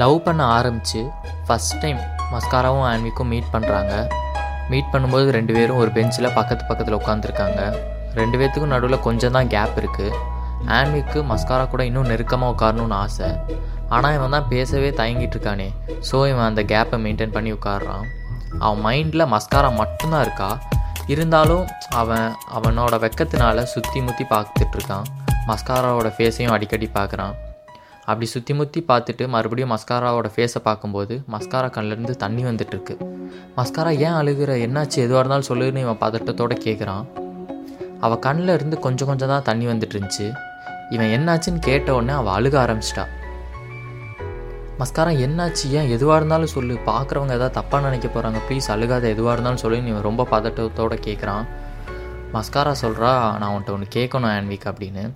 Love பண்ண ஆரம்பித்து first time மஸ்காராவும் ஆன்விக்கும் மீட் பண்ணுறாங்க மீட் பண்ணும்போது ரெண்டு பேரும் ஒரு பெஞ்சில் பக்கத்து பக்கத்தில் உட்காந்துருக்காங்க ரெண்டு பேர்த்துக்கும் நடுவில் கொஞ்சம் தான் கேப் இருக்குது ஆன்விக்கு மஸ்காரா கூட இன்னும் நெருக்கமாக உட்காரணும்னு ஆசை. ஆனால் இவன் தான் பேசவே தயங்கிட்டு இருக்கானே. ஸோ இவன் அந்த கேப்பை மெயின்டைன் பண்ணி உட்காடுறான் அவன் மைண்டில் மஸ்காரா மட்டும்தான் இருக்கா? இருந்தாலும் அவன் அவனோட வெக்கத்தினால சுற்றி முற்றி பார்த்துட்ருக்கான் மஸ்காராவோட ஃபேஸையும் அடிக்கடி பார்க்குறான். அப்படி சுற்றி முற்றி பார்த்துட்டு மறுபடியும் மஸ்காராவோட ஃபேஸை பார்க்கும்போது மஸ்காரா கண்ணிலேருந்து தண்ணி வந்துட்டுருக்கு. மஸ்காரா ஏன் அழுகிற? என்னாச்சு? எதுவாக இருந்தாலும் சொல்லுன்னு இவன் பதட்டத்தோட கேட்குறான் அவள் கண்ணில் இருந்து கொஞ்சம் கொஞ்சம் தான் தண்ணி வந்துட்டு இருந்துச்சு. இவன் என்னாச்சுன்னு கேட்ட உடனே அவள் அழுக ஆரம்பிச்சிட்டா. மஸ்காரா என்னாச்சு? ஏன்? எதுவாக இருந்தாலும் சொல்லு. பார்க்குறவங்க ஏதாவது தப்பாக நினைக்க போகிறாங்க ப்ளீஸ் அழுகாத. எதுவாக இருந்தாலும் சொல்லு. இவன் ரொம்ப பதட்டத்தோட கேட்குறான் மஸ்காரா சொல்கிறா நான் உன்ட்ட ஒன்று கேட்கணும் ஆன்விக் அப்படின்னு.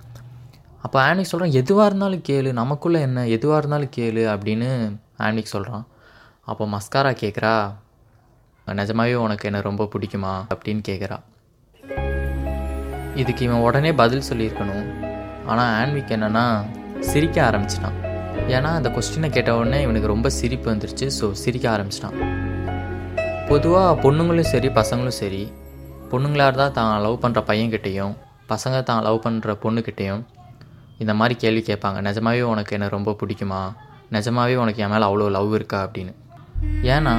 அப்போ ஆன்விக் சொல்கிறான் எதுவாக இருந்தாலும் கேளு நமக்குள்ளே என்ன எதுவாக இருந்தாலும் கேளு அப்படின்னு ஆன்விக் சொல்கிறான் அப்போ மஸ்காரா கேட்குறா நிஜமாவே உனக்கு என்ன ரொம்ப பிடிக்குமா? அப்படின்னு கேட்குறா இதுக்கு இவன் உடனே பதில் சொல்லியிருக்கணும். ஆனால் ஆன்விக் என்னென்னா சிரிக்க ஆரம்பிச்சிட்டான். ஏன்னா அந்த கொஸ்டினை கேட்ட உடனே இவனுக்கு ரொம்ப சிரிப்பு வந்துருச்சு ஸோ சிரிக்க ஆரம்பிச்சிட்டான். பொதுவாக பொண்ணுங்களும் சரி பசங்களும் சரி பொண்ணுங்களாக இருந்தால் தான் லவ் பண்ணுற பையன்கிட்டேயும் பசங்க தான் லவ் பண்ணுற பொண்ணுக்கிட்டேயும் இந்த மாதிரி கேள்வி கேட்பாங்க. நிஜமாவே உனக்கு என்ன ரொம்ப பிடிக்குமா? நிஜமாவே உனக்கு என் மேலே அவ்வளோ லவ் இருக்கா? அப்படின்னு. ஏன்னா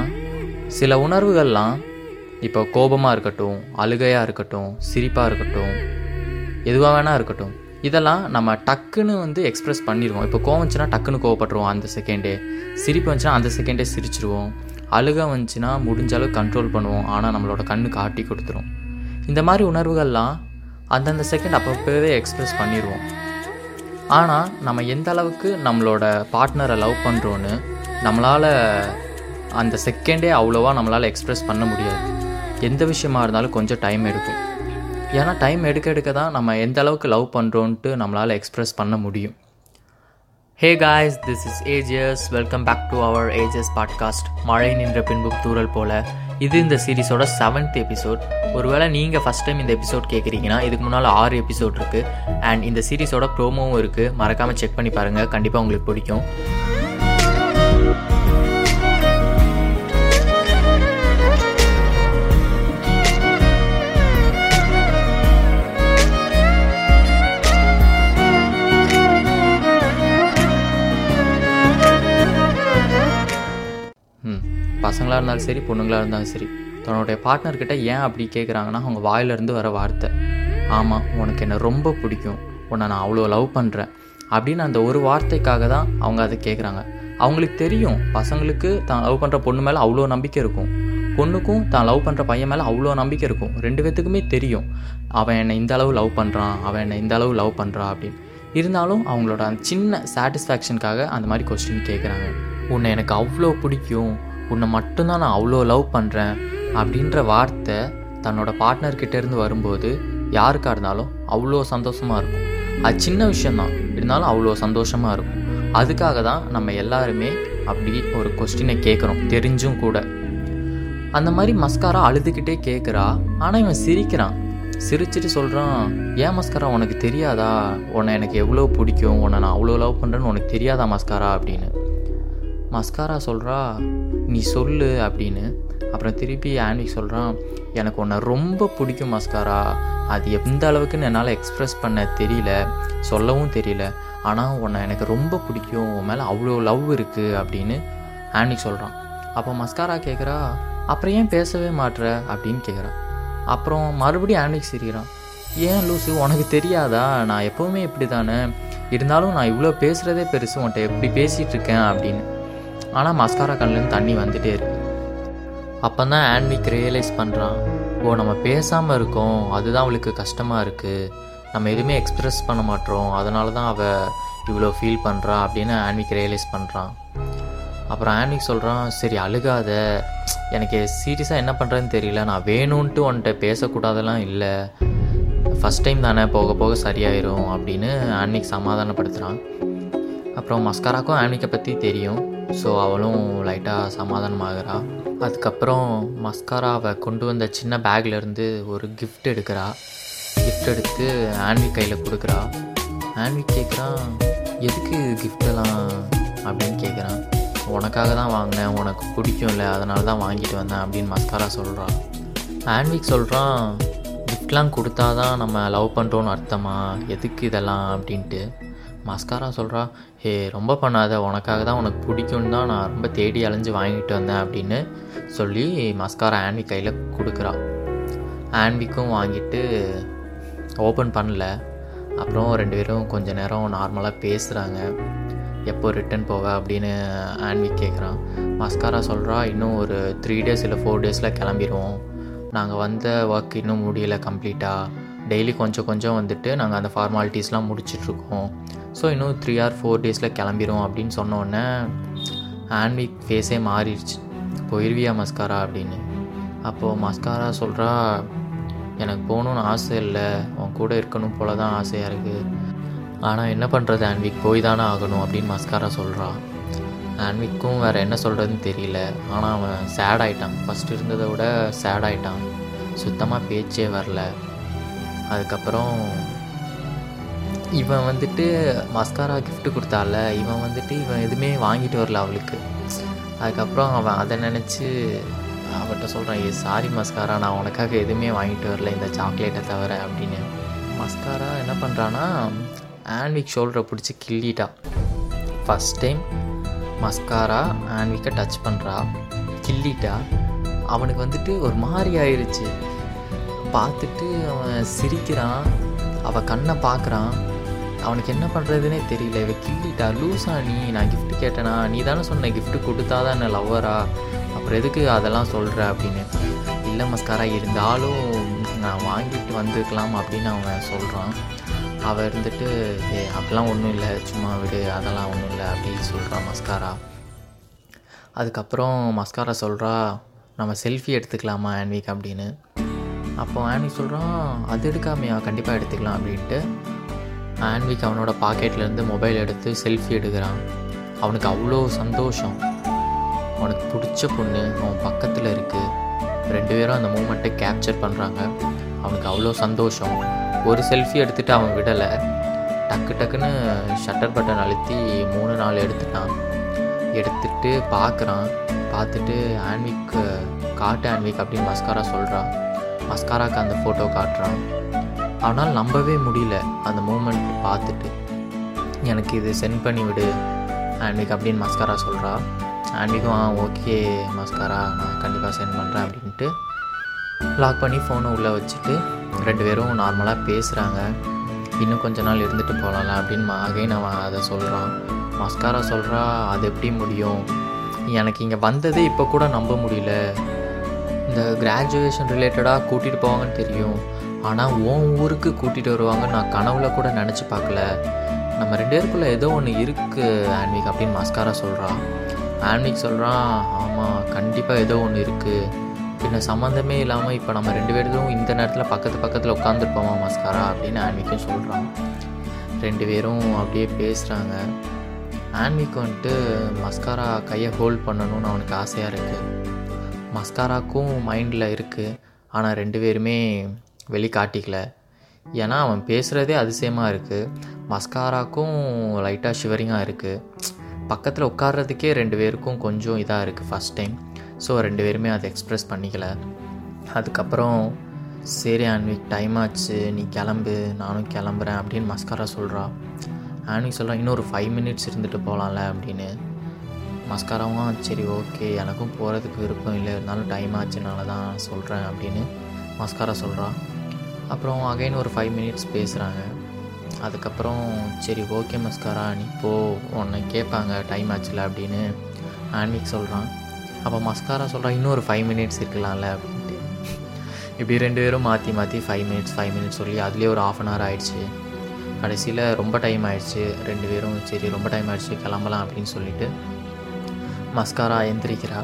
சில உணர்வுகள்லாம் இப்போ கோபமாக இருக்கட்டும் அழுகையாக இருக்கட்டும் சிரிப்பாக இருக்கட்டும் எதுவாக வேணா இருக்கட்டும் இதெல்லாம் நம்ம டக்குன்னு வந்து எக்ஸ்ப்ரெஸ் பண்ணிடுவோம் இப்போ கோவம் வந்துச்சுன்னா டக்குன்னு கோவப்பட்டுருவோம் அந்த செகண்டே சிரிப்பு வந்துச்சுன்னா அந்த செகண்டே சிரிச்சிருவோம். அழுக வந்துச்சுன்னா முடிஞ்ச அளவு கண்ட்ரோல் பண்ணுவோம். ஆனால் நம்மளோட கண்ணு காட்டி கொடுத்துரும். இந்த மாதிரி உணர்வுகள்லாம் அந்தந்த செகண்ட் அப்பப்போவே எக்ஸ்ப்ரெஸ் பண்ணிடுவோம் ஆனால் நம்ம எந்த அளவுக்கு நம்மளோட பார்ட்னரை லவ் பண்ணுறோன்னு நம்மளால் அந்த செகண்டே அவ்வளோவா நம்மளால் எக்ஸ்ப்ரெஸ் பண்ண முடியாது. எந்த விஷயமா இருந்தாலும் கொஞ்சம் டைம் எடுக்கும். ஏன்னா டைம் எடுக்க எடுக்க தான் நம்ம எந்த அளவுக்கு லவ் பண்ணுறோன்ட்டு நம்மளால் எக்ஸ்ப்ரெஸ் பண்ண முடியும். Hey guys this is AGS welcome back to our AGS podcast மழை நின்ற பின்பு தூரல் போல. இது இந்த சீரிஸோட செவன்த் எபிசோட் ஒருவேளை நீங்கள் ஃபஸ்ட் டைம் இந்த எபிசோட் கேட்குறீங்கன்னா இதுக்கு முன்னால் ஆறு எபிசோட் இருக்குது அண்ட் இந்த சீரிஸோட ப்ரோமோவும் இருக்குது மறக்காமல் செக் பண்ணி பாருங்கள் கண்டிப்பாக உங்களுக்கு பிடிக்கும். பசங்களாக இருந்தாலும் சரி பொண்ணுங்களாக இருந்தாலும் சரி தன்னுடைய பார்ட்னர்கிட்ட ஏன் அப்படி கேட்குறாங்கன்னா அவங்க வாயிலிருந்து வர வார்த்தை. ஆமாம் உனக்கு என்ன ரொம்ப பிடிக்கும். உன்னை நான் அவ்வளோ லவ் பண்ணுறேன் அப்படின்னு அந்த ஒரு வார்த்தைக்காக தான் அவங்க அதை கேட்குறாங்க அவங்களுக்கு தெரியும் பசங்களுக்கு தான் லவ் பண்ணுற பொண்ணு மேலே அவ்வளோ நம்பிக்கை இருக்கும். பொண்ணுக்கும் தான் லவ் பண்ணுற பையன் மேலே அவ்வளோ நம்பிக்கை இருக்கும். ரெண்டு பேத்துக்குமே தெரியும். அவன் என்னை இந்த அளவு லவ் பண்ணுறான் அவன் என்னை இந்த அளவு லவ் பண்ணுறான் அப்படின்னு. இருந்தாலும் அவங்களோட அந்த சின்ன சாட்டிஸ்ஃபேக்ஷனுக்காக அந்த மாதிரி கொஸ்டின் கேட்குறாங்க உன்னை எனக்கு அவ்வளோ பிடிக்கும். உன்னை மட்டும்தான் நான் அவ்வளோ லவ் பண்ணுறேன் அப்படின்ற வார்த்தை தன்னோட பார்ட்னர்கிட்டேருந்து வரும்போது யாருக்காக இருந்தாலும் அவ்வளோ சந்தோஷமாக இருக்கும். அது சின்ன விஷயந்தான் இருந்தாலும் அவ்வளோ சந்தோஷமாக இருக்கும். அதுக்காக தான் நம்ம எல்லாருமே அப்படி ஒரு கொஸ்டினை கேட்குறோம் தெரிஞ்சும் கூட. அந்த மாதிரி மஸ்காரா அழுதுகிட்டே கேட்குறா ஆனால் இவன் சிரிக்கிறான். சிரிச்சிட்டு சொல்கிறான் ஏன் மஸ்காரா உனக்கு தெரியாதா? உன்னை எனக்கு எவ்வளோ பிடிக்கும்? உன்னை நான் அவ்வளோ லவ் பண்ணுறேன்னு உனக்கு தெரியாதா மஸ்காரா அப்படின்னு. மஸ்காரா சொல்கிறா நீ சொல்லு அப்படின்னு. அப்புறம் திருப்பி ஆன்விக் சொல்கிறான் எனக்கு உன்னை ரொம்ப பிடிக்கும் மஸ்காரா அது எந்த அளவுக்குன்னு என்னால் எக்ஸ்ப்ரெஸ் பண்ண தெரியல சொல்லவும் தெரியல. ஆனால் உன்னை எனக்கு ரொம்ப பிடிக்கும் உன் மேலே அவ்வளோ லவ் இருக்குது அப்படின்னு ஆன்விக் சொல்கிறான் அப்போ மஸ்காரா கேட்குறா அப்புறம் ஏன் பேசவே மாட்ற? அப்படின்னு கேட்குறா அப்புறம் மறுபடியும் ஆன்விக் சிரிக்கிறான் ஏன் லூசு உனக்கு தெரியாதா? நான் எப்போவுமே இப்படி தானே இருந்தாலும் நான் இவ்வளோ பேசுகிறதே பெருசு உன்ட்ட எப்படி பேசிகிட்டு இருக்கேன்? அப்படின்னு. ஆனால் மஸ்காரா கண்ணிலேருந்து தண்ணி வந்துட்டே இருக்கு. அப்போ தான் ஆன்விக் ரியலைஸ் பண்ணுறான் ஓ நம்ம பேசாமல் இருக்கோம். அதுதான் அவளுக்கு கஷ்டமாக இருக்குது நம்ம எதுவுமே எக்ஸ்ப்ரெஸ் பண்ண மாட்டோம். அதனால தான் அவள் இவ்வளோ ஃபீல் பண்ணுறா அப்படின்னு ஆன்விக் ரியலைஸ் பண்ணுறான் அப்புறம் ஆன்விக் சொல்கிறான் சரி அழுகாத. எனக்கு சீரியஸாக என்ன பண்ணுறதுன்னு தெரியல. நான் வேணும்ன்ட்டு உன்கிட்ட பேசக்கூடாதெல்லாம் இல்லை. ஃபஸ்ட் டைம் தானே போக போக சரியாயிரும் அப்படின்னு ஆன்விக் சமாதானப்படுத்துகிறான் அப்புறம் மஸ்காராக்கும் ஆன்விக்கை பற்றி தெரியும். ஸோ அவளும் லைட்டாக சமாதானமாகறா. அதுக்கப்புறம் மஸ்காராவை கொண்டு வந்த சின்ன பேக்லேருந்து ஒரு கிஃப்ட் எடுக்கிறா. கிஃப்ட் எடுத்து ஆன்வி கையில் கொடுக்குறா. ஆன்வி கேட்குறான் எதுக்கு கிஃப்டெல்லாம் அப்படின்னு கேட்குறான் உனக்காக தான் வாங்கினேன். உனக்கு பிடிக்கும்ல. அதனால தான் வாங்கிட்டு வந்தேன். அப்படின்னு மஸ்காரா சொல்கிறான் ஆன்விக் சொல்கிறான் கிஃப்ட்லாம் கொடுத்தா தான் நம்ம லவ் பண்ணுறோன்னு அர்த்தமா? எதுக்கு இதெல்லாம்? அப்படின்ட்டு. மஸ்காரா சொல்கிறா ஹே ரொம்ப பண்ணாத உனக்காக தான் உனக்கு பிடிக்கும்னு தான் நான் ரொம்ப தேடி அலைஞ்சு வாங்கிட்டு வந்தேன் அப்படின்னு சொல்லி மஸ்காரா ஆன்விக் கையில் கொடுக்குறா. ஆன்விக்கும் வாங்கிட்டு ஓப்பன் பண்ணல. அப்புறம் ரெண்டு பேரும் கொஞ்சம் நேரம் நார்மலாக பேசுகிறாங்க எப்போ ரிட்டன் போவ? அப்படின்னு ஆன்விக் கேட்குறான் மஸ்காரா சொல்கிறா இன்னும் ஒரு த்ரீ டேஸ் இல்லை ஃபோர் டேஸில் கிளம்பிடுவோம் நாங்கள் வந்த ஒர்க் இன்னும் முடியல கம்ப்ளீட்டாக டெய்லி கொஞ்சம் கொஞ்சம் வந்துட்டு நாங்கள் அந்த ஃபார்மாலிட்டிஸ்லாம் முடிச்சிட்ருக்கோம் ஸோ இன்னும் த்ரீ ஆர் ஃபோர் டேஸில் கிளம்பிடும் அப்படின்னு சொன்னோடனே ஆன்விக் ஃபேஸே மாறிடுச்சு. போயிருவியா மஸ்காரா அப்படின்னு. அப்போது மஸ்காரா சொல்கிறா எனக்கு போகணுன்னு ஆசை இல்லை. உன் கூட இருக்கணும் போல தான் ஆசையாக இருக்குது ஆனால் என்ன பண்ணுறது ஆன்விக் போய் தானே ஆகணும் அப்படின்னு மஸ்காரா சொல்கிறா ஆன்விக்கும் வேறு என்ன சொல்கிறதுன்னு தெரியல. ஆனால் அவன் சேட் ஆகிட்டான் ஃபஸ்ட் இருந்ததை விட சேட் ஆகிட்டான் சுத்தமாக பேச்சே வரல. அதுக்கப்புறம் இவன் வந்துட்டு மஸ்காரா கிஃப்ட்டு கொடுத்தால இவன் வந்துட்டு இவன் எதுவுமே வாங்கிட்டு வரல அவளுக்கு. அதுக்கப்புறம் அவன் அதை நினச்சி அவட்ட சொல்கிறான் ஏ சாரி மஸ்காரா நான் உனக்காக எதுவுமே வாங்கிட்டு வரல இந்த சாக்லேட்டை தவிர அப்படின்னு. மஸ்காரா என்ன பண்ணுறான்னா ஆன்விக் ஷோல்டரை பிடிச்சி கிள்ளிட்டா ஃபஸ்ட் டைம் மஸ்காரா ஆன்விக்கை டச் பண்ணுறா கிள்ளிட்டா அவனுக்கு வந்துட்டு ஒரு மாதிரி ஆயிடுச்சு பார்த்துட்டு அவன் சிரிக்கிறான் அவள் கண்ணை பார்க்குறான். அவனுக்கு என்ன பண்ணுறதுனே தெரியல. இவ கிள்ளிட்டா லூஸா நீ நான் கிஃப்ட் கேட்டேனா? நீ தானே சொன்ன கிஃப்ட்டு கொடுத்தா தான் என்ன லவ்வரா அப்புறம் எதுக்கு அதெல்லாம் சொல்கிற அப்படின்னு. இல்லை மஸ்காரா இருந்தாலும் நான் வாங்கிட்டு வந்திருக்கலாம் அப்படின்னு அவன் சொல்கிறான் அவள் இருந்துட்டு ஏ அப்படிலாம் ஒன்றும் இல்லை சும்மா விடு அதெல்லாம் ஒன்றும் இல்லை அப்படின்னு சொல்கிறான் மஸ்காரா. அதுக்கப்புறம் மஸ்காரா சொல்கிறா நம்ம செல்ஃபி எடுத்துக்கலாமா ஆன்விக்? அப்படின்னு. அப்போ ஆன்விக் சொல்கிறான் அது எடுக்காமையா? கண்டிப்பாக எடுத்துக்கலாம் அப்படின்ட்டு. ஆன்விக் அவனோட பாக்கெட்லேருந்து மொபைல் எடுத்து செல்ஃபி எடுக்கிறான். அவனுக்கு அவ்வளோ சந்தோஷம். அவனுக்கு பிடிச்ச பொண்ணு அவன் பக்கத்தில் இருக்குது ரெண்டு பேரும் அந்த மூமெண்ட்டை கேப்சர் பண்ணுறாங்க அவனுக்கு அவ்வளோ சந்தோஷம். ஒரு செல்ஃபி எடுத்துகிட்டு அவன் விடலை. டக்கு டக்குன்னு ஷட்டர் பட்டன் அழுத்தி மூணு நாள் எடுத்துட்டான். எடுத்துட்டு பார்க்குறான் பார்த்துட்டு ஆன்விக் காட்டு ஆன்விக் அப்படின்னு மஸ்காரா சொல்கிறான் மஸ்காராக்கு அந்த ஃபோட்டோ காட்டுறான். ஆனால் நம்பவே முடியல அந்த மூமெண்ட் பார்த்துட்டு. எனக்கு இது சென்ட் பண்ணி விடு. ஆன்விக் அப்படின்னு மஸ்காரா சொல்கிறா ஆன்விக்கும் ஆ ஓகே மஸ்காரா நான் கண்டிப்பாக சென்ட் பண்ணுறேன் அப்படின்ட்டு லாக் பண்ணி ஃபோனை உள்ளே வச்சுட்டு ரெண்டு பேரும் நார்மலாக பேசுகிறாங்க இன்னும் கொஞ்ச நாள் இருந்துட்டு போகலாம்ல அப்படின்னு அகைன் அவன் அதை சொல்கிறான் மஸ்காரா சொல்கிறா அது எப்படி முடியும்? எனக்கு இங்கே வந்ததே இப்போ கூட நம்ப முடியல. இந்த கிராஜுவேஷன் ரிலேட்டடாக கூட்டிகிட்டு போவாங்கன்னு தெரியும். ஆனால் உன் ஊருக்கு கூட்டிகிட்டு வருவாங்கன்னு நான் கனவுல கூட நினச்சி பார்க்கல. நம்ம ரெண்டு பேருக்குள்ளே ஏதோ ஒன்று இருக்குது ஆன்விக் அப்படின்னு மஸ்காரா சொல்கிறான் ஆன்விக் சொல்கிறான் ஆமாம் கண்டிப்பாக ஏதோ ஒன்று இருக்குது பின்ன சம்மந்தமே இல்லாமல் இப்போ நம்ம ரெண்டு பேரும் இந்த நேரத்தில் பக்கத்து பக்கத்தில் உட்காந்துருப்போமா மஸ்காரா அப்படின்னு ஆன்விக்கும் சொல்கிறான் ரெண்டு பேரும் அப்படியே பேசுகிறாங்க ஆன்விக் வந்துட்டு மஸ்காரா கையை ஹோல்ட் பண்ணணும்னு அவனுக்கு ஆசையாக இருக்குது மஸ்காராக்கும் மைண்டில் இருக்குது ஆனால் ரெண்டு பேருமே வெளிக்காட்டிக்கல. ஏன்னா அவன் பேசுகிறதே அதிசயமாக இருக்குது மஸ்காராக்கும் லைட்டாக ஷிவரிங்காக இருக்குது பக்கத்தில் உட்கார்றதுக்கே ரெண்டு பேருக்கும் கொஞ்சம் இதாக இருக்குது ஃபஸ்ட் டைம் ஸோ ரெண்டு பேருமே அதை எக்ஸ்ப்ரெஸ் பண்ணிக்கல. அதுக்கப்புறம் சரி ஆன்விக் டைம் ஆச்சு. நீ கிளம்பு நானும் கிளம்புறேன் அப்படின்னு மஸ்காரா சொல்கிறா ஆன்விக் சொல்கிறான் இன்னும் ஒரு ஃபைவ் மினிட்ஸ் இருந்துட்டு போகலாம்ல அப்படின்னு. மஸ்காராவும் சரி ஓகே எனக்கும் போகிறதுக்கு விருப்பம் இல்லை. இருந்தாலும் டைம் ஆச்சுனால தான் சொல்கிறேன் அப்படின்னு மஸ்காரா சொல்கிறான் அப்புறம் அகைன் ஒரு ஃபைவ் மினிட்ஸ் பேசுகிறாங்க அதுக்கப்புறம் சரி ஓகே மஸ்காரா நீ போ உன்னை கேட்பாங்க டைம் ஆச்சுல அப்படின்னு ஆன்விக் சொல்கிறான் அப்போ மஸ்காரா சொல்கிறான் இன்னும் ஒரு ஃபைவ் மினிட்ஸ் இருக்கலாம்ல அப்படின்ட்டு. இப்படி ரெண்டு பேரும் மாற்றி மாற்றி ஃபைவ் மினிட்ஸ் ஃபைவ் மினிட்ஸ் சொல்லி அதுலேயே ஒரு ஆஃப் அன் ஹவர் ஆயிடுச்சு. கடைசியில் ரொம்ப டைம் ஆயிடுச்சு. ரெண்டு பேரும் சரி ரொம்ப டைம் ஆயிடுச்சு கிளம்பலாம் அப்படின்னு சொல்லிட்டு மஸ்காரா எந்திரிக்கிறா.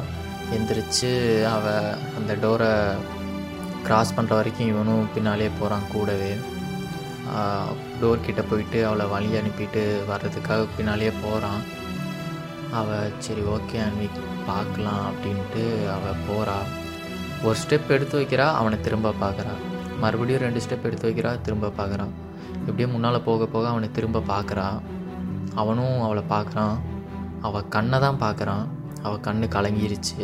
எந்திரிச்சு அவள் அந்த டோரை கிராஸ் பண்ணுற வரைக்கும் இவனும் பின்னாலே போகிறான் கூடவே. டோர் கிட்டே போயிட்டு அவளை வழி அனுப்பிட்டு வர்றதுக்காக பின்னாலே போகிறான் அவள் சரி ஓகே அனுப்பி பார்க்கலாம் அப்படின்ட்டு அவள் போகிறா ஒரு ஸ்டெப் எடுத்து வைக்கிறா அவனை திரும்ப பார்க்குறா மறுபடியும் ரெண்டு ஸ்டெப் எடுத்து வைக்கிறா திரும்ப பார்க்குறான் இப்படியே முன்னால் போக போக அவனை திரும்ப பார்க்குறா அவனும் அவளை பார்க்குறான் அவள் கண்ணை தான் பார்க்குறான் அவள் கண்ணு கலங்கிருச்சு.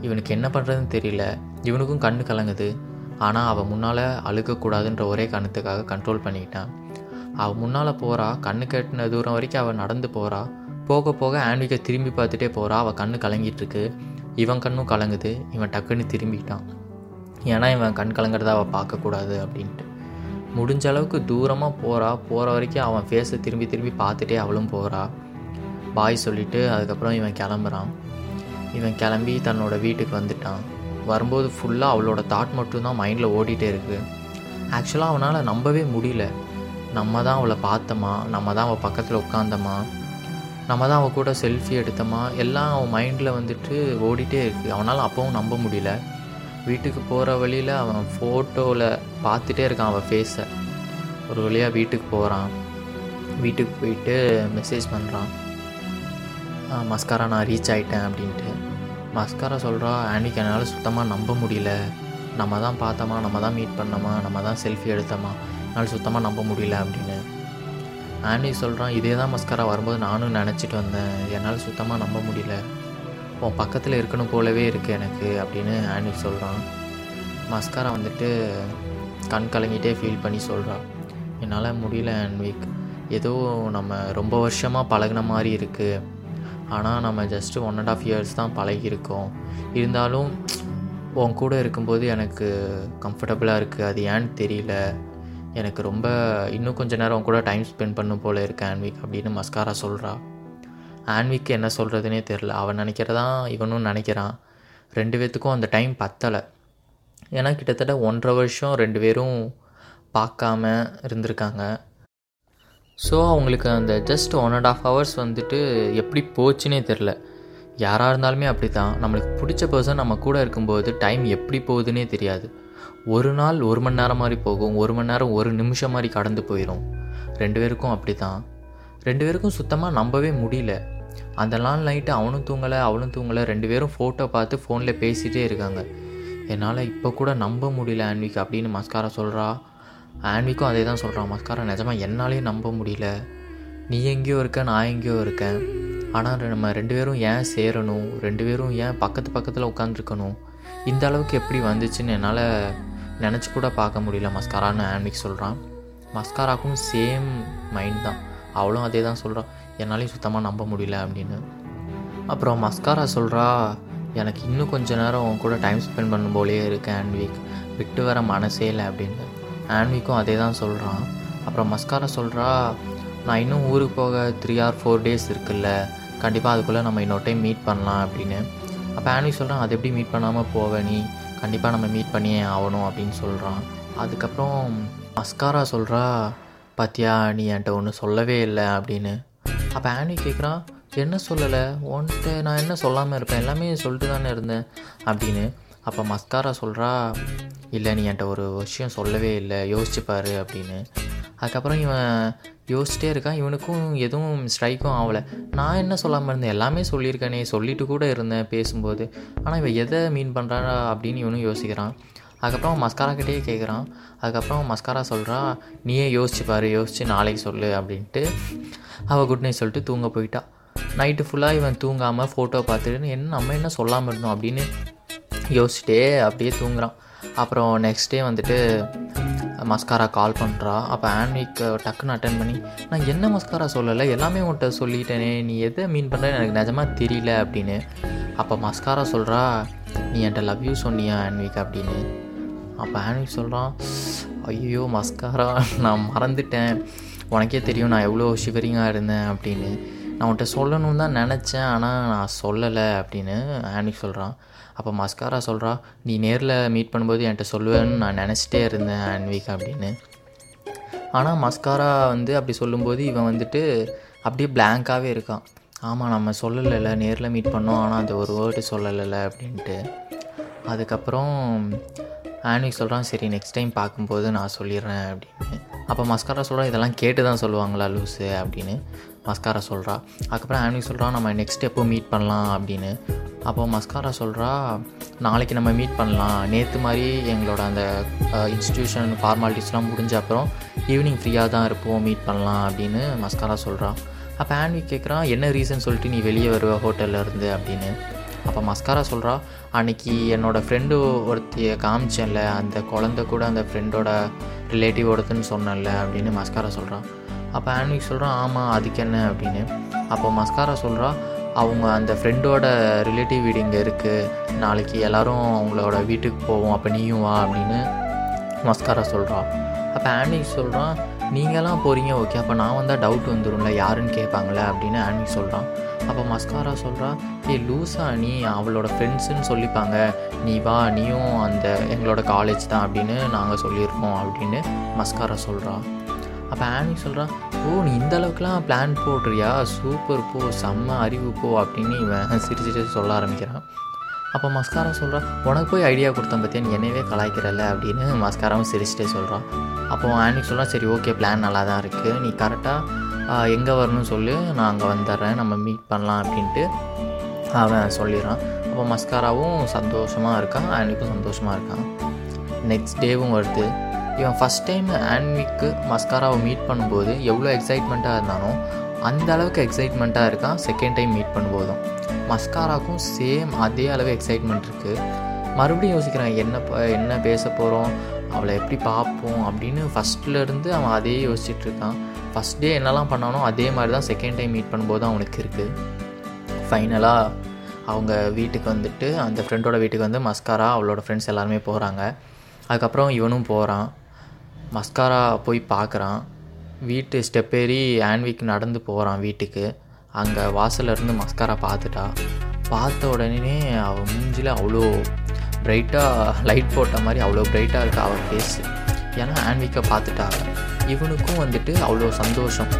இவனுக்கு என்ன பண்ணுறதுன்னு தெரியல. இவனுக்கும் கண்ணு கலங்குது. ஆனால் அவள் முன்னால் அழுகக்கூடாதுன்ற ஒரே கணத்துக்காக கண்ட்ரோல் பண்ணிக்கிட்டான் அவள் முன்னால் போகிறா கண்ணு கட்டின தூரம் வரைக்கும் அவள் நடந்து போகிறா போக போக ஆன்விகை திரும்பி பார்த்துட்டே போகிறா அவள் கண்ணு கலங்கிட்டுருக்கு. இவன் கண்ணும் கலங்குது இவன் டக்குன்னு திரும்பிட்டான். ஏன்னா இவன் கண் கலங்குறத அவள் பார்க்கக்கூடாது அப்படின்ட்டு. முடிஞ்ச அளவுக்கு தூரமாக போகிறா போகிற வரைக்கும் அவன் ஃபேஸை திரும்பி திரும்பி பார்த்துட்டே அவளும் போகிறா பாய் சொல்லிவிட்டு அதுக்கப்புறம் இவன் கிளம்புறான். இவன் கிளம்பி தன்னோட வீட்டுக்கு வந்துட்டான். வரும்போது ஃபுல்லாக அவளோட தாட் மட்டும்தான் மைண்டில் ஓடிட்டே இருக்குது ஆக்சுவலாக அவனால் நம்பவே முடியல. நம்ம தான் அவளை பார்த்தோமா? நம்ம தான் அவள் பக்கத்தில் உட்காந்தோமா நம்ம தான் அவள் கூட செல்ஃபி எடுத்தோமா? எல்லாம் அவன் மைண்டில் வந்துட்டு ஓடிட்டே இருக்குது அவனால் அப்பவும் நம்ப முடியல. வீட்டுக்கு போகிற வழியில் அவன் ஃபோட்டோவில் பார்த்துட்டே இருக்கான் அவள் ஃபேஸை ஒரு வழியாக வீட்டுக்கு போகிறான் வீட்டுக்கு போயிட்டு மெசேஜ் பண்ணுறான் மஸ்காரா நான் ரீச் ஆகிட்டேன் அப்படின்ட்டு. மஸ்காரா சொல்கிறா ஆனிக்கு என்னால் சுத்தமாக நம்ப முடியல. நம்ம தான் பார்த்தோமா நம்ம தான் மீட் பண்ணோமா நம்ம தான் செல்ஃபி எடுத்தோமா என்னால் சுத்தமாக நம்ப முடியல அப்படின்னு. ஆனி சொல்கிறான் இதே தான் மஸ்காரா வரும்போது நானும் நினச்சிட்டு வந்தேன். என்னால் சுத்தமாக நம்ப முடியல. உன் பக்கத்தில் இருக்கணும் போலவே இருக்குது எனக்கு அப்படின்னு ஆனி சொல்கிறான் மஸ்காரா வந்துட்டு கண் கலங்கிட்டே ஃபீல் பண்ணி சொல்கிறான் என்னால் முடியல ஆன்விக் ஏதோ நம்ம ரொம்ப வருஷமாக பழகின மாதிரி இருக்குது ஆனால் நம்ம just one and half years தான் பழகியிருக்கோம். இருந்தாலும் உன் கூட இருக்கும்போது எனக்கு கம்ஃபர்டபுளாக இருக்குது அது ஏன்னு தெரியல. எனக்கு ரொம்ப இன்னும் கொஞ்ச நேரம் உன் கூட டைம் ஸ்பெண்ட் பண்ணும் போல் இருக்கு ஆன்விக் அப்படின்னு மஸ்காரா சொல்கிறா ஆன்விக்கு என்ன சொல்கிறதுனே தெரில அவன் நினைக்கிறதான் இவனும் நினைக்கிறான். ரெண்டு பேர்த்துக்கும் அந்த டைம் பத்தலை. ஏன்னா கிட்டத்தட்ட ஒன்றரை வருஷம் ரெண்டு பேரும் பார்க்காம இருந்திருக்காங்க. ஸோ அவங்களுக்கு அந்த just one and half hours வந்துட்டு எப்படி போச்சுன்னே தெரில யாராக இருந்தாலுமே அப்படி தான் நம்மளுக்கு பிடிச்ச பர்சன் நம்ம கூட இருக்கும்போது டைம் எப்படி போகுதுன்னே தெரியாது. ஒரு நாள் ஒரு மணி நேரம் மாதிரி போகும். ஒரு மணி நேரம் ஒரு நிமிஷம் மாதிரி கடந்து போயிடும் ரெண்டு பேருக்கும் அப்படி தான் ரெண்டு பேருக்கும் சுத்தமாக நம்பவே முடியல. அந்த நாள் நைட்டு அவனும் தூங்கலை அவளும் தூங்கலை. ரெண்டு பேரும் ஃபோட்டோ பார்த்து ஃபோனில் பேசிகிட்டே இருக்காங்க. என்னால் இப்போ கூட நம்ப முடியல ஆன்விக் அப்படின்னு மஸ்காரா சொல்கிறா ஆன்விக்கும் அதே தான் சொல்கிறான் மஸ்காரா நிஜமாக என்னாலே நம்ப முடியல. நீ எங்கேயோ இருக்க நான் எங்கேயோ இருக்கேன். ஆனால் நம்ம ரெண்டு பேரும் ஏன் சேரணும்? ரெண்டு பேரும் ஏன் பக்கத்து பக்கத்தில் உட்காந்துருக்கணும் இந்த அளவுக்கு எப்படி வந்துச்சுன்னு என்னால் நினச்சி கூட பார்க்க முடியல மஸ்காரான்னு ஆன்விக் சொல்கிறான் மஸ்காராக்கும் சேம் மைண்ட் தான். அவளும் அதே தான் சொல்கிறான் என்னாலையும் சுத்தமாக நம்ப முடியல அப்படின்னு. அப்புறம் மஸ்காரா சொல்கிறா எனக்கு இன்னும் கொஞ்ச நேரம் உன் கூட டைம் ஸ்பெண்ட் பண்ணும் போலே இருக்கேன் ஆன்விக் விட்டு வர மனசே இல்லை அப்படின்னு. ஆன்விக்கும் அதே தான் சொல்கிறான் அப்புறம் மஸ்காரா சொல்கிறா நான் இன்னும் ஊருக்கு போக த்ரீ ஆர் ஃபோர் டேஸ் இருக்குல்ல. கண்டிப்பாக அதுக்குள்ளே நம்ம இன்னொரு டைம் மீட் பண்ணலாம் அப்படின்னு. அப்போ ஆன்விக் சொல்கிறான் அது எப்படி மீட் பண்ணாமல் போவ நீ? கண்டிப்பாக நம்ம மீட் பண்ணியே ஆகணும் அப்படின்னு சொல்கிறான் அதுக்கப்புறம் மஸ்காரா சொல்கிறா பாத்தியா நீ என்கிட்ட ஒன்று சொல்லவே இல்லை அப்படின்னு. அப்போ ஆனி கேட்குறான் என்ன சொல்லலை? உன்கிட்ட நான் என்ன சொல்லாமல் இருப்பேன்? எல்லாமே சொல்லிட்டு தானே இருந்தேன் அப்படின்னு. அப்போ மஸ்காரா சொல்கிறா இல்லை நீ என்கிட்ட ஒரு விஷயம் சொல்லவே இல்லை யோசிச்சுப்பார் அப்படின்னு. அதுக்கப்புறம் இவன் யோசிச்சிட்டே இருக்கான். இவனுக்கும் எதுவும் ஸ்ட்ரைக்கும் ஆகலை. நான் என்ன சொல்லாமல் இருந்தேன்? எல்லாமே சொல்லியிருக்கேனே சொல்லிட்டு கூட இருந்தேன் பேசும்போது. ஆனால் இவன் எதை மீன் பண்ணுறா அப்படின்னு இவனும் யோசிக்கிறான். அதுக்கப்புறம் மஸ்காரா கிட்டேயே கேட்குறான் அதுக்கப்புறம் மஸ்காரா சொல்கிறா நீயே யோசிச்சு பாரு யோசிச்சு நாளைக்கு சொல்லு அப்படின்ட்டு அவள் குட் நைட் சொல்லிட்டு தூங்க போயிட்டா. நைட்டு ஃபுல்லாக இவன் தூங்காமல் ஃபோட்டோ பார்த்துட்டு என்ன நம்ம என்ன சொல்லாமல் இருந்தோம்? அப்படின்னு யோசிச்சுட்டே அப்படியே தூங்குறான். அப்புறம் நெக்ஸ்ட் டே வந்துட்டு மஸ்காரா கால் பண்ணுறா அப்போ ஆன்விக் டக்குன்னு அட்டன் பண்ணி நான் என்ன மஸ்காரா சொல்லலை? எல்லாமே உன்கிட்ட சொல்லிட்டேனே. நீ எதை மீன் பண்ணுறேன்னு எனக்கு நிஜமாக தெரியல அப்படின்னு. அப்போ மஸ்காரா சொல்கிறா நீ என்கிட்ட லவ் யூ சொன்னியா ஆன்விக் அப்படின்னு. அப்போ ஆன்விக் சொல்கிறான் ஐயோ மஸ்காரா நான் மறந்துட்டேன். உனக்கே தெரியும் நான் எவ்வளோ ஷிவரிங்காக இருந்தேன் அப்படின்னு. நான் உன்ட்ட சொல்லணும்னு தான் நினச்சேன் ஆனால் நான் சொல்லலை அப்படின்னு ஆனிக் சொல்கிறான் அப்போ மஸ்காரா சொல்கிறா நீ நேரில் மீட் பண்ணும்போது என்கிட்ட சொல்லுவேன்னு நான் நினச்சிட்டே இருந்தேன் ஆன்விக் அப்படின்னு. ஆனால் மஸ்காரா வந்து அப்படி சொல்லும்போது இவன் வந்துட்டு அப்படியே பிளாங்காகவே இருக்கான். ஆமாம் நம்ம சொல்லலைல்ல நேரில் மீட் பண்ணோம் ஆனால் அந்த ஒரு வேர்டு சொல்லலைல்ல அப்படின்ட்டு. அதுக்கப்புறம் ஆன்விக் சொல்கிறான் சரி நெக்ஸ்ட் டைம் பார்க்கும்போது நான் சொல்லிடுறேன் அப்படின்னு. அப்போ மஸ்காரா சொல்கிறான் இதெல்லாம் கேட்டு தான் சொல்லுவாங்களா லூஸு அப்படின்னு. மஸ்காரா சொல்கிறா அதுக்கப்புறம் ஆன்விக் சொல்கிறா நம்ம நெக்ஸ்ட் எப்போ மீட் பண்ணலாம் அப்படின்னு. அப்போ மஸ்காரா சொல்கிறா நாளைக்கு நம்ம மீட் பண்ணலாம். நேற்று மாதிரி எங்களோட அந்த இன்ஸ்டியூஷன் ஃபார்மாலிட்டிஸ்லாம் முடிஞ்ச அப்புறம் ஈவினிங் ஃப்ரீயாக தான் இருப்போம் மீட் பண்ணலாம் அப்படின்னு மஸ்காரா சொல்கிறா அப்போ ஆன்விக் கேட்குறான் என்ன ரீசன் சொல்லிட்டு நீ வெளியே வருவ ஹோட்டல்ல இருந்து அப்படின்னு. அப்போ மஸ்காரா சொல்கிறா அன்னைக்கு என்னோடய ஃப்ரெண்டு ஒருத்திய காமிச்சேன்ல அந்த குழந்த கூட அந்த ஃப்ரெண்டோட ரிலேட்டிவ் ஒருத்தன்னு சொன்னேன்ல அப்படின்னு மஸ்காரா சொல்கிறான் அப்போ ஆன்விக் சொல்கிறான் ஆமாம் அதுக்கு என்ன? அப்படின்னு. அப்போ மஸ்காரா சொல்கிறா அவங்க அந்த ஃப்ரெண்டோட ரிலேட்டிவ் வீடு இங்கே இருக்குது நாளைக்கு எல்லோரும் அவங்களோட வீட்டுக்கு போவோம். அப்போ நீயும் வா அப்படின்னு மஸ்காரா சொல்கிறான் அப்போ ஆன்விக் சொல்கிறான் நீங்களாம் போகிறீங்க ஓகே அப்போ நான் வந்தால் டவுட் வந்துடும்ல யாருன்னு கேட்பாங்களே? அப்படின்னு ஆன்விக் சொல்கிறான் அப்போ மஸ்காரா சொல்கிறா ஏய் லூசா நீ அவளோட ஃப்ரெண்ட்ஸுன்னு சொல்லிப்பாங்க. நீ வா நீயும் அந்த எங்களோட காலேஜ் தான் அப்படின்னு நாங்கள் சொல்லியிருக்கோம் அப்படின்னு மஸ்காரா சொல்கிறா அப்போ ஆனி சொல்கிறான் ஓ நீ இந்த அளவுக்குலாம் பிளான் போடுறியா? சூப்பர் போ செம்ம அறிவு போ அப்படின்னு இவன் சிரிச்சிட்டு சொல்ல ஆரம்பிக்கிறான். அப்போ மஸ்காரா சொல்கிறான் உனக்கு போய் ஐடியா கொடுத்தேன் பற்றியா நீ என்னவே கலாய்க்கிறல்ல? அப்படின்னு மஸ்காராவும் சிரிச்சிட்டே சொல்கிறான் அப்போ ஆனி சொல்கிறான் சரி ஓகே பிளான் நல்லா தான் இருக்குது நீ கரெக்டாக எங்கே வரணும்னு சொல்லு. நான் அங்கே வந்துடுறேன். நம்ம மீட் பண்ணலாம் அப்படின்ட்டு அவன் சொல்லிடுறான். அப்போ மஸ்காராவும் சந்தோஷமாக இருக்கான் ஆனிக்கும் சந்தோஷமாக இருக்கான். நெக்ஸ்ட் டேவும் வருது. இவன் ஃபஸ்ட் டைம் ஆன்விக்கு மஸ்காராவை மீட் பண்ணும்போது எவ்வளோ எக்ஸைட்மெண்ட்டாக இருந்தானோ அந்த அளவுக்கு எக்ஸைட்மெண்ட்டாக இருக்கான் செகண்ட் டைம் மீட் பண்ணும்போதும். மஸ்காராக்கும் சேம் அதே அளவு எக்ஸைட்மெண்ட் இருக்குது மறுபடியும் யோசிக்கிறான் என்ன ப- என்ன பேச போகிறோம் அவளை எப்படி பார்ப்போம்? அப்படின்னு ஃபஸ்ட்லேருந்து அவன் அதே யோசிச்சுட்டு இருக்கான். ஃபஸ்ட் டே என்னெல்லாம் பண்ணானோ அதே மாதிரி தான் செகண்ட் டைம் மீட் பண்ணும்போது அவனுக்கு இருக்குது ஃபைனலாக அவங்க வீட்டுக்கு வந்துட்டு அந்த ஃப்ரெண்டோட வீட்டுக்கு வந்து மஸ்காரா அவளோட ஃப்ரெண்ட்ஸ் எல்லாருமே போகிறாங்க அதுக்கப்புறம் இவனும் போகிறான் மஸ்காரா போய் பார்க்குறான். வீட்டு ஸ்டெப் ஏறி ஆன்விக் நடந்து போகிறான் வீட்டுக்கு. அங்கே வாசல்ல இருந்து மஸ்காரா பார்த்துட்டா. பார்த்த உடனே அவள் மூஞ்சில் அவ்வளோ பிரைட்டாக லைட் போட்ட மாதிரி அவ்வளோ பிரைட்டாக இருக்கா அவள் ஃபேஸ் ஏன்னா ஆன்விக்கை பார்த்துட்டா. இவனுக்கும் வந்துட்டு அவ்வளோ சந்தோஷம்.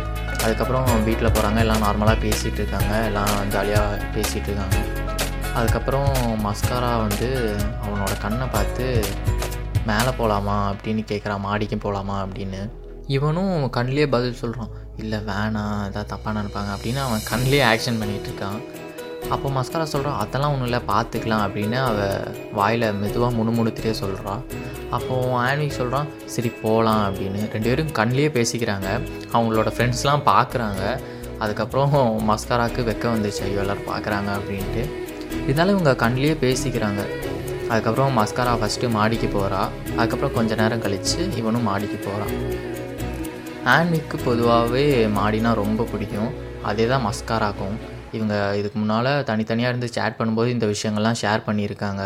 அதுக்கப்புறம் வீட்டில் போகிறாங்க எல்லாம் நார்மலாக பேசிகிட்டு இருக்காங்க எல்லாம் ஜாலியாக பேசிகிட்டு இருக்காங்க. அதுக்கப்புறம் மஸ்காரா வந்து அவனோட கண்ணை பார்த்து மேலே போகலாமா அப்படின்னு கேட்குறான் மாடிக்கும் போகலாமா அப்படின்னு. இவனும் கண்லேயே பதில் சொல்கிறான் இல்லை வேணாம் ஏதாவது தப்பாக நினைப்பாங்க அப்படின்னு அவன் கண்லேயே ஆக்ஷன் பண்ணிகிட்டு இருக்கான். அப்போ மஸ்காரா சொல்கிறான் அதெல்லாம் ஒன்றும் இல்லை பார்த்துக்கலாம் அப்படின்னு அவள் வாயில் மெதுவாக முணுமுணுத்துட்டே சொல்கிறான் அப்போது ஆன்வி சொல்கிறான் சரி போகலாம் அப்படின்னு. ரெண்டு பேரும் கண்லேயே பேசிக்கிறாங்க அவங்களோட ஃப்ரெண்ட்ஸ்லாம் பார்க்குறாங்க அதுக்கப்புறம் மஸ்காராவுக்கு வெக்க வந்துச்சு ஐயோ எல்லோரும் பார்க்குறாங்க அப்படின்ட்டு. இருந்தாலும் இவங்க கண்லேயே பேசிக்கிறாங்க. அதுக்கப்புறம் மஸ்காரா ஃபஸ்ட்டு மாடிக்கு போகிறா அதுக்கப்புறம் கொஞ்ச நேரம் கழித்து இவனும் மாடிக்கு போகிறான் ஆன்விக்கு பொதுவாகவே மாடினா ரொம்ப பிடிக்கும். அதே தான் மஸ்காராக்கும் இவங்க இதுக்கு முன்னால் தனித்தனியாக இருந்து சேட் பண்ணும்போது இந்த விஷயங்கள்லாம் ஷேர் பண்ணியிருக்காங்க.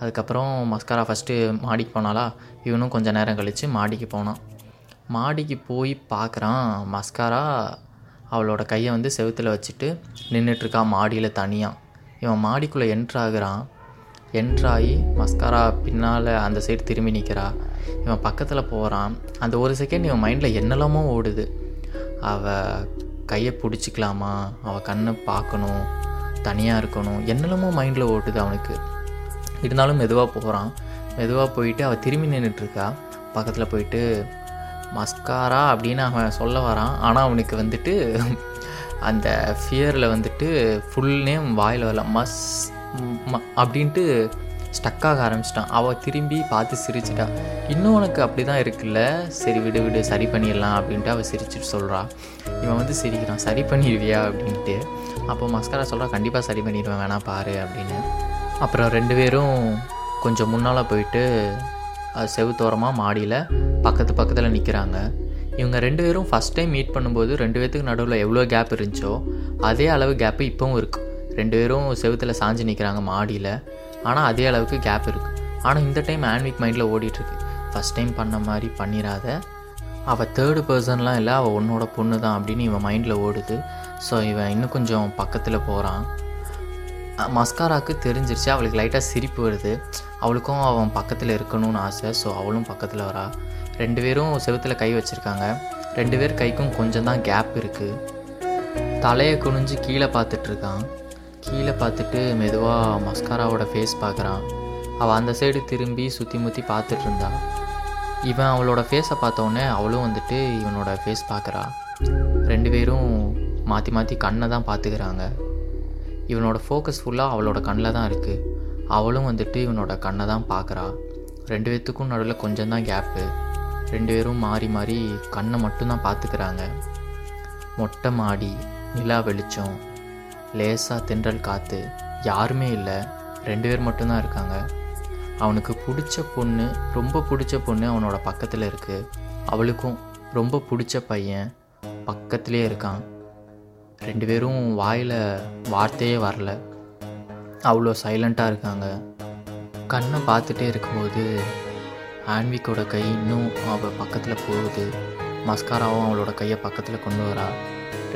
அதுக்கப்புறம் மஸ்காரா ஃபஸ்ட்டு மாடிக்கு போனாலா இவனும் கொஞ்சம் நேரம் கழித்து மாடிக்கு போனான். மாடிக்கு போய் பார்க்குறான் மஸ்காரா அவளோட கையை வந்து செவுத்துல வச்சுட்டு நின்றுட்டுருக்கா மாடியில் தனியாக இவன் மாடிக்குள்ளே என்ட்ராகிறான் என்ட்ராகி மஸ்காரா பின்னால் அந்த சைடு திரும்பி நிற்கிறா இவன் பக்கத்தில் போகிறான் அந்த ஒரு செகண்ட் இவன் மைண்டில் என்னெல்லாமோ ஓடுது. அவள் கையை பிடிச்சிக்கலாமா? அவள் கண்ணை பார்க்கணும். தனியாக இருக்கணும். என்னெல்லாமோ மைண்டில் ஓடுது அவனுக்கு. இருந்தாலும் மெதுவாக போகிறான் மெதுவாக போயிட்டு அவள் திரும்பி நின்றுட்டுருக்கா பக்கத்தில் போயிட்டு மஸ்காரா? அப்படின்னு அவன் சொல்ல வரான். ஆனால் அவனுக்கு வந்துட்டு அந்த ஃபியரில் வந்துட்டு ஃபுல் நேம் வாயில் வரல. மஸ் அப்படின்ட்டு ஸ்டக்காக ஆரம்பிச்சிட்டான். அவள் திரும்பி பார்த்து சிரிச்சிட்டா. இன்னும் உனக்கு அப்படி தான் இருக்குல்ல? சரி விடு விடு சரி பண்ணிடலாம் அப்படின்ட்டு அவள் சிரிச்சிட்டு சொல்கிறா இவன் வந்து சிரிக்கிறான். சரி பண்ணிடுவியா? அப்படின்ட்டு. அப்போ மஸ்காரா சொல்கிறா கண்டிப்பாக சரி பண்ணிடுவேன் வேணா பாரு அப்படின்னு. அப்புறம் ரெண்டு பேரும் கொஞ்சம் முன்னால் போயிட்டு செவுத்தோரமாக மாடியில் பக்கத்து பக்கத்தில் நிற்கிறாங்க இவங்க ரெண்டு பேரும் ஃபஸ்ட் டைம் மீட் பண்ணும்போது ரெண்டு பேர்த்துக்கு நடுவில் எவ்வளோ கேப் இருந்துச்சோ அதே அளவு கேப்பு இப்போவும் இருக்குது ரெண்டு பேரும் செவுத்தில் சாஞ்சு நிற்கிறாங்க மாடியில். ஆனால் அதே அளவுக்கு கேப் இருக்குது ஆனால் இந்த டைம் ஆன்விக் மைண்டில் ஓடிட்டுருக்கு. ஃபஸ்ட் டைம் பண்ண மாதிரி பண்ணிடாத அவள் தேர்டு பர்சன்லாம் இல்லை அவள் உன்னோட பொண்ணு தான் அப்படின்னு இவன் மைண்டில் ஓடுது. ஸோ இவன் இன்னும் கொஞ்சம் பக்கத்தில் போகிறான் மஸ்காராக்கு தெரிஞ்சிருச்சு. அவளுக்கு லைட்டாக சிரிப்பு வருது. அவளுக்கும் அவன் பக்கத்தில் இருக்கணும்னு ஆசை. ஸோ அவளும் பக்கத்தில் வரா. ரெண்டு பேரும் செவுத்தில் கை வச்சுருக்காங்க. ரெண்டு பேர் கைக்கும் கொஞ்சம் தான் கேப் இருக்குது தலையை குனிஞ்சு கீழே பார்த்துட்ருக்கான் கீழே பார்த்துட்டு மெதுவாக மஸ்காராவோட ஃபேஸ் பார்க்குறான். அவள் அந்த சைடு திரும்பி சுற்றி முற்றி பார்த்துட்டு இருந்தா. இவன் அவளோட ஃபேஸை பார்த்தோன்னே அவளும் வந்துட்டு இவனோட ஃபேஸ் பார்க்குறா. ரெண்டு பேரும் மாற்றி மாற்றி கண்ணை தான் பார்த்துக்கிறாங்க. இவனோட ஃபோக்கஸ் ஃபுல்லாக அவளோட கண்ணில் தான் இருக்குது அவளும் வந்துட்டு இவனோட கண்ணை தான் பார்க்குறா. ரெண்டு பேர்த்துக்கும் நடுவில் கொஞ்சம் தான் கேப்பு ரெண்டு பேரும் மாறி மாறி கண்ணை மட்டும்தான் பார்த்துக்கிறாங்க. மொட்டை மாடி நிலா வெளிச்சம் லேசாக தென்றல் காற்று யாருமே இல்லை. ரெண்டு பேர் மட்டும்தான் இருக்காங்க. அவனுக்கு பிடிச்ச பொண்ணு ரொம்ப பிடிச்ச பொண்ணு அவனோட பக்கத்தில் இருக்குது அவளுக்கும் ரொம்ப பிடிச்ச பையன் பக்கத்துலேயே இருக்கான். ரெண்டு பேரும் வாயில் வார்த்தையே வரல. அவ்வளோ சைலண்ட்டாக இருக்காங்க. கண்ணை பார்த்துட்டே இருக்கும்போது ஆன்விக்கோட கை இன்னும் அவள் பக்கத்தில் போகுது. மஸ்காராவும் அவளோட கையை பக்கத்தில் கொண்டு வரா.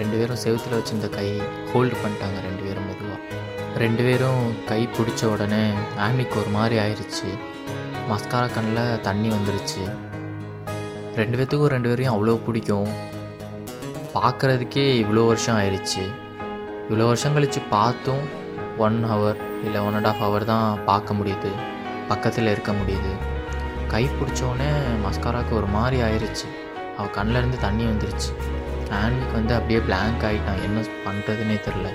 ரெண்டு பேரும் செவுத்தில் வச்சிருந்த கை ஹோல்டு பண்ணிட்டாங்க ரெண்டு பேரும் மெதுவாக ரெண்டு பேரும் கை பிடிச்ச உடனே ஆமிக்கு ஒரு மாதிரி ஆயிடுச்சு மஸ்காரா கண்ணில் தண்ணி வந்துருச்சு. ரெண்டு பேர்த்துக்கும் ரெண்டு பேரையும் அவ்வளோ பிடிக்கும். பார்க்குறதுக்கே இவ்வளோ வருஷம் ஆயிடுச்சு இவ்வளோ வருஷம் கழித்து பார்த்தும் ஒன் ஹவர் இல்லை ஒன் அண்ட் ஆஃப் ஹவர் தான் பார்க்க முடியுது. பக்கத்தில் இருக்க முடியுது. கை பிடிச்சோடனே மஸ்காராவுக்கு ஒரு மாதிரி ஆயிடுச்சு அவள் கண்ணிலேருந்து தண்ணி வந்துருச்சு. ஆன்விக்கு வந்து அப்படியே பிளாங்க் ஆகிட்டான் என்ன பண்ணுறதுனே தெரில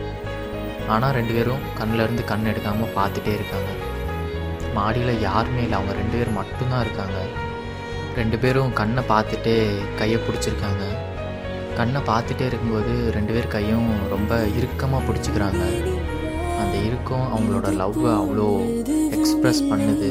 ஆனால் ரெண்டு பேரும் கண்ணிலேருந்து கண் எடுக்காமல் பார்த்துட்டே இருக்காங்க. மாடியில் யாருமே இல்லை. அவங்க ரெண்டு பேர் மட்டும்தான் இருக்காங்க. ரெண்டு பேரும் கண்ணை பார்த்துட்டே கையை பிடிச்சிருக்காங்க. கண்ணை பார்த்துட்டே இருக்கும்போது ரெண்டு பேர் கையும் ரொம்ப இறுக்கமாக பிடிச்சிக்கிறாங்க. அந்த இறுக்கம் அவங்களோட லவ்வை அவ்வளோ எக்ஸ்ப்ரெஸ் பண்ணுது.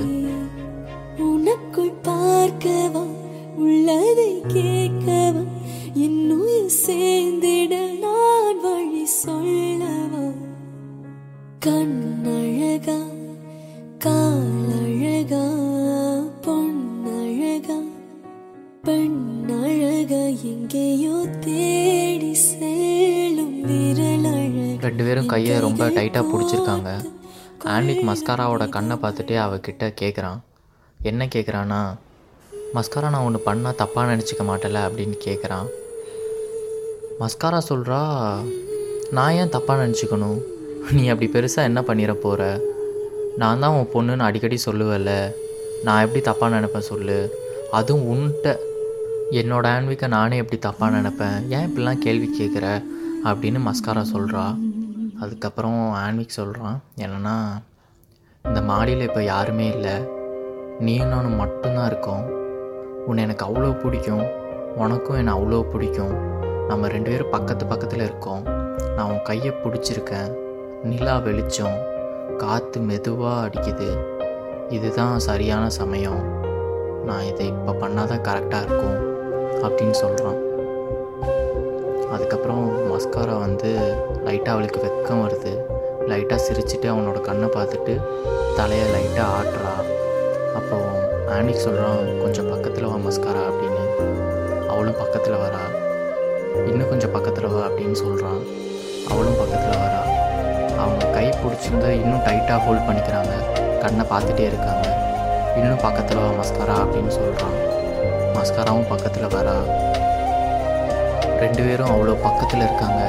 பெண்ணழகா எங்கேயோ தேடி செல்லும் ரெண்டு பேரும் கையை ரொம்ப டைட்டாக பிடிச்சிருக்காங்க. ஆன்விக் மஸ்காராவோட கண்ணை பார்த்துட்டே அவகிட்ட கேட்குறான் என்ன கேட்குறான்னா மஸ்காரா நான் ஒன்று பண்ணால் தப்பாக நினச்சிக்க மாட்டேல? அப்படின்னு கேட்குறான் மஸ்காரா சொல்கிறா நான் ஏன் தப்பாக நினச்சிக்கணும்? நீ அப்படி பெருசாக என்ன பண்ணிட போகிற நான் தான் உன் பொண்ணுன்னு அடிக்கடி சொல்லுவல்ல நான் எப்படி தப்பாக நினைப்பேன் சொல்லு? அதுவும் உன்கிட்ட என்னோட ஆன்விக்கை நானே எப்படி தப்பாக நினப்பேன். ஏன் இப்படிலாம் கேள்வி கேட்குற அப்படின்னு மஸ்காரா சொல்கிறா அதுக்கப்புறம் ஆன்விக் சொல்கிறான் என்னென்னா இந்த மாடியில் இப்போ யாருமே இல்லை. நீ நானும் மட்டும்தான் இருக்கோம். உன்னை எனக்கு அவ்வளோ பிடிக்கும். உனக்கும் என்னை அவ்வளோ பிடிக்கும். நம்ம ரெண்டு பேரும் பக்கத்து பக்கத்தில் இருக்கோம். நான் உன் கையை பிடிச்சிருக்கேன். நிலா வெளிச்சம். காற்று மெதுவாக அடிக்குது. இதுதான் சரியான சமயம். நான் இதை இப்போ பண்ணாதான் கரெக்டாக இருக்கும். அப்படின்னு சொல்கிறான் அதுக்கப்புறம் மஸ்காரா வந்து லைட்டாக அவளுக்கு வெக்கம் வருது. லைட்டாக சிரிச்சிட்டு அவனோட கண்ணை பார்த்துட்டு தலையை லைட்டாக ஆட்டுறா. அப்போ ஆனிக் சொல்கிறான் கொஞ்சம் பக்கத்தில் வா மஸ்காரா அப்படின்னு. அவளும் பக்கத்தில் வரா. இன்னும் கொஞ்சம் பக்கத்தில் வா அப்படின்னு சொல்கிறான் அவளும் பக்கத்தில் வரா. அவங்க கை பிடிச்சிருந்தா இன்னும் டைட்டாக ஹோல்ட் பண்ணிக்கிறாங்க. கண்ணை பார்த்துட்டே இருக்காங்க. இன்னும் பக்கத்தில் வா மஸ்காரா அப்படின்னு சொல்கிறான் மஸ்காராவும் பக்கத்தில் வரா. ரெண்டு பேரும் அவ்வளோ பக்கத்தில் இருக்காங்க.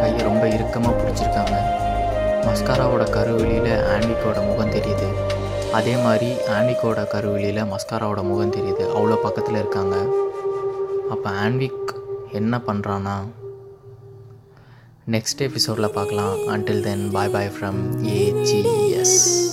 கையை ரொம்ப இறுக்கமாக பிடிச்சிருக்காங்க. மஸ்காராவோட கருவெளியில் ஆன்விக்கோட முகம் தெரியுது. அதே மாதிரி ஆன்விக்கோட கருவெளியில் மஸ்காராவோட முகம் தெரியுது. அவ்வளோ பக்கத்தில் இருக்காங்க. அப்போ ஆன்விக் என்ன பண்ணுறான்னா நெக்ஸ்ட் எபிசோடில் பார்க்கலாம். Until then bye bye from AGS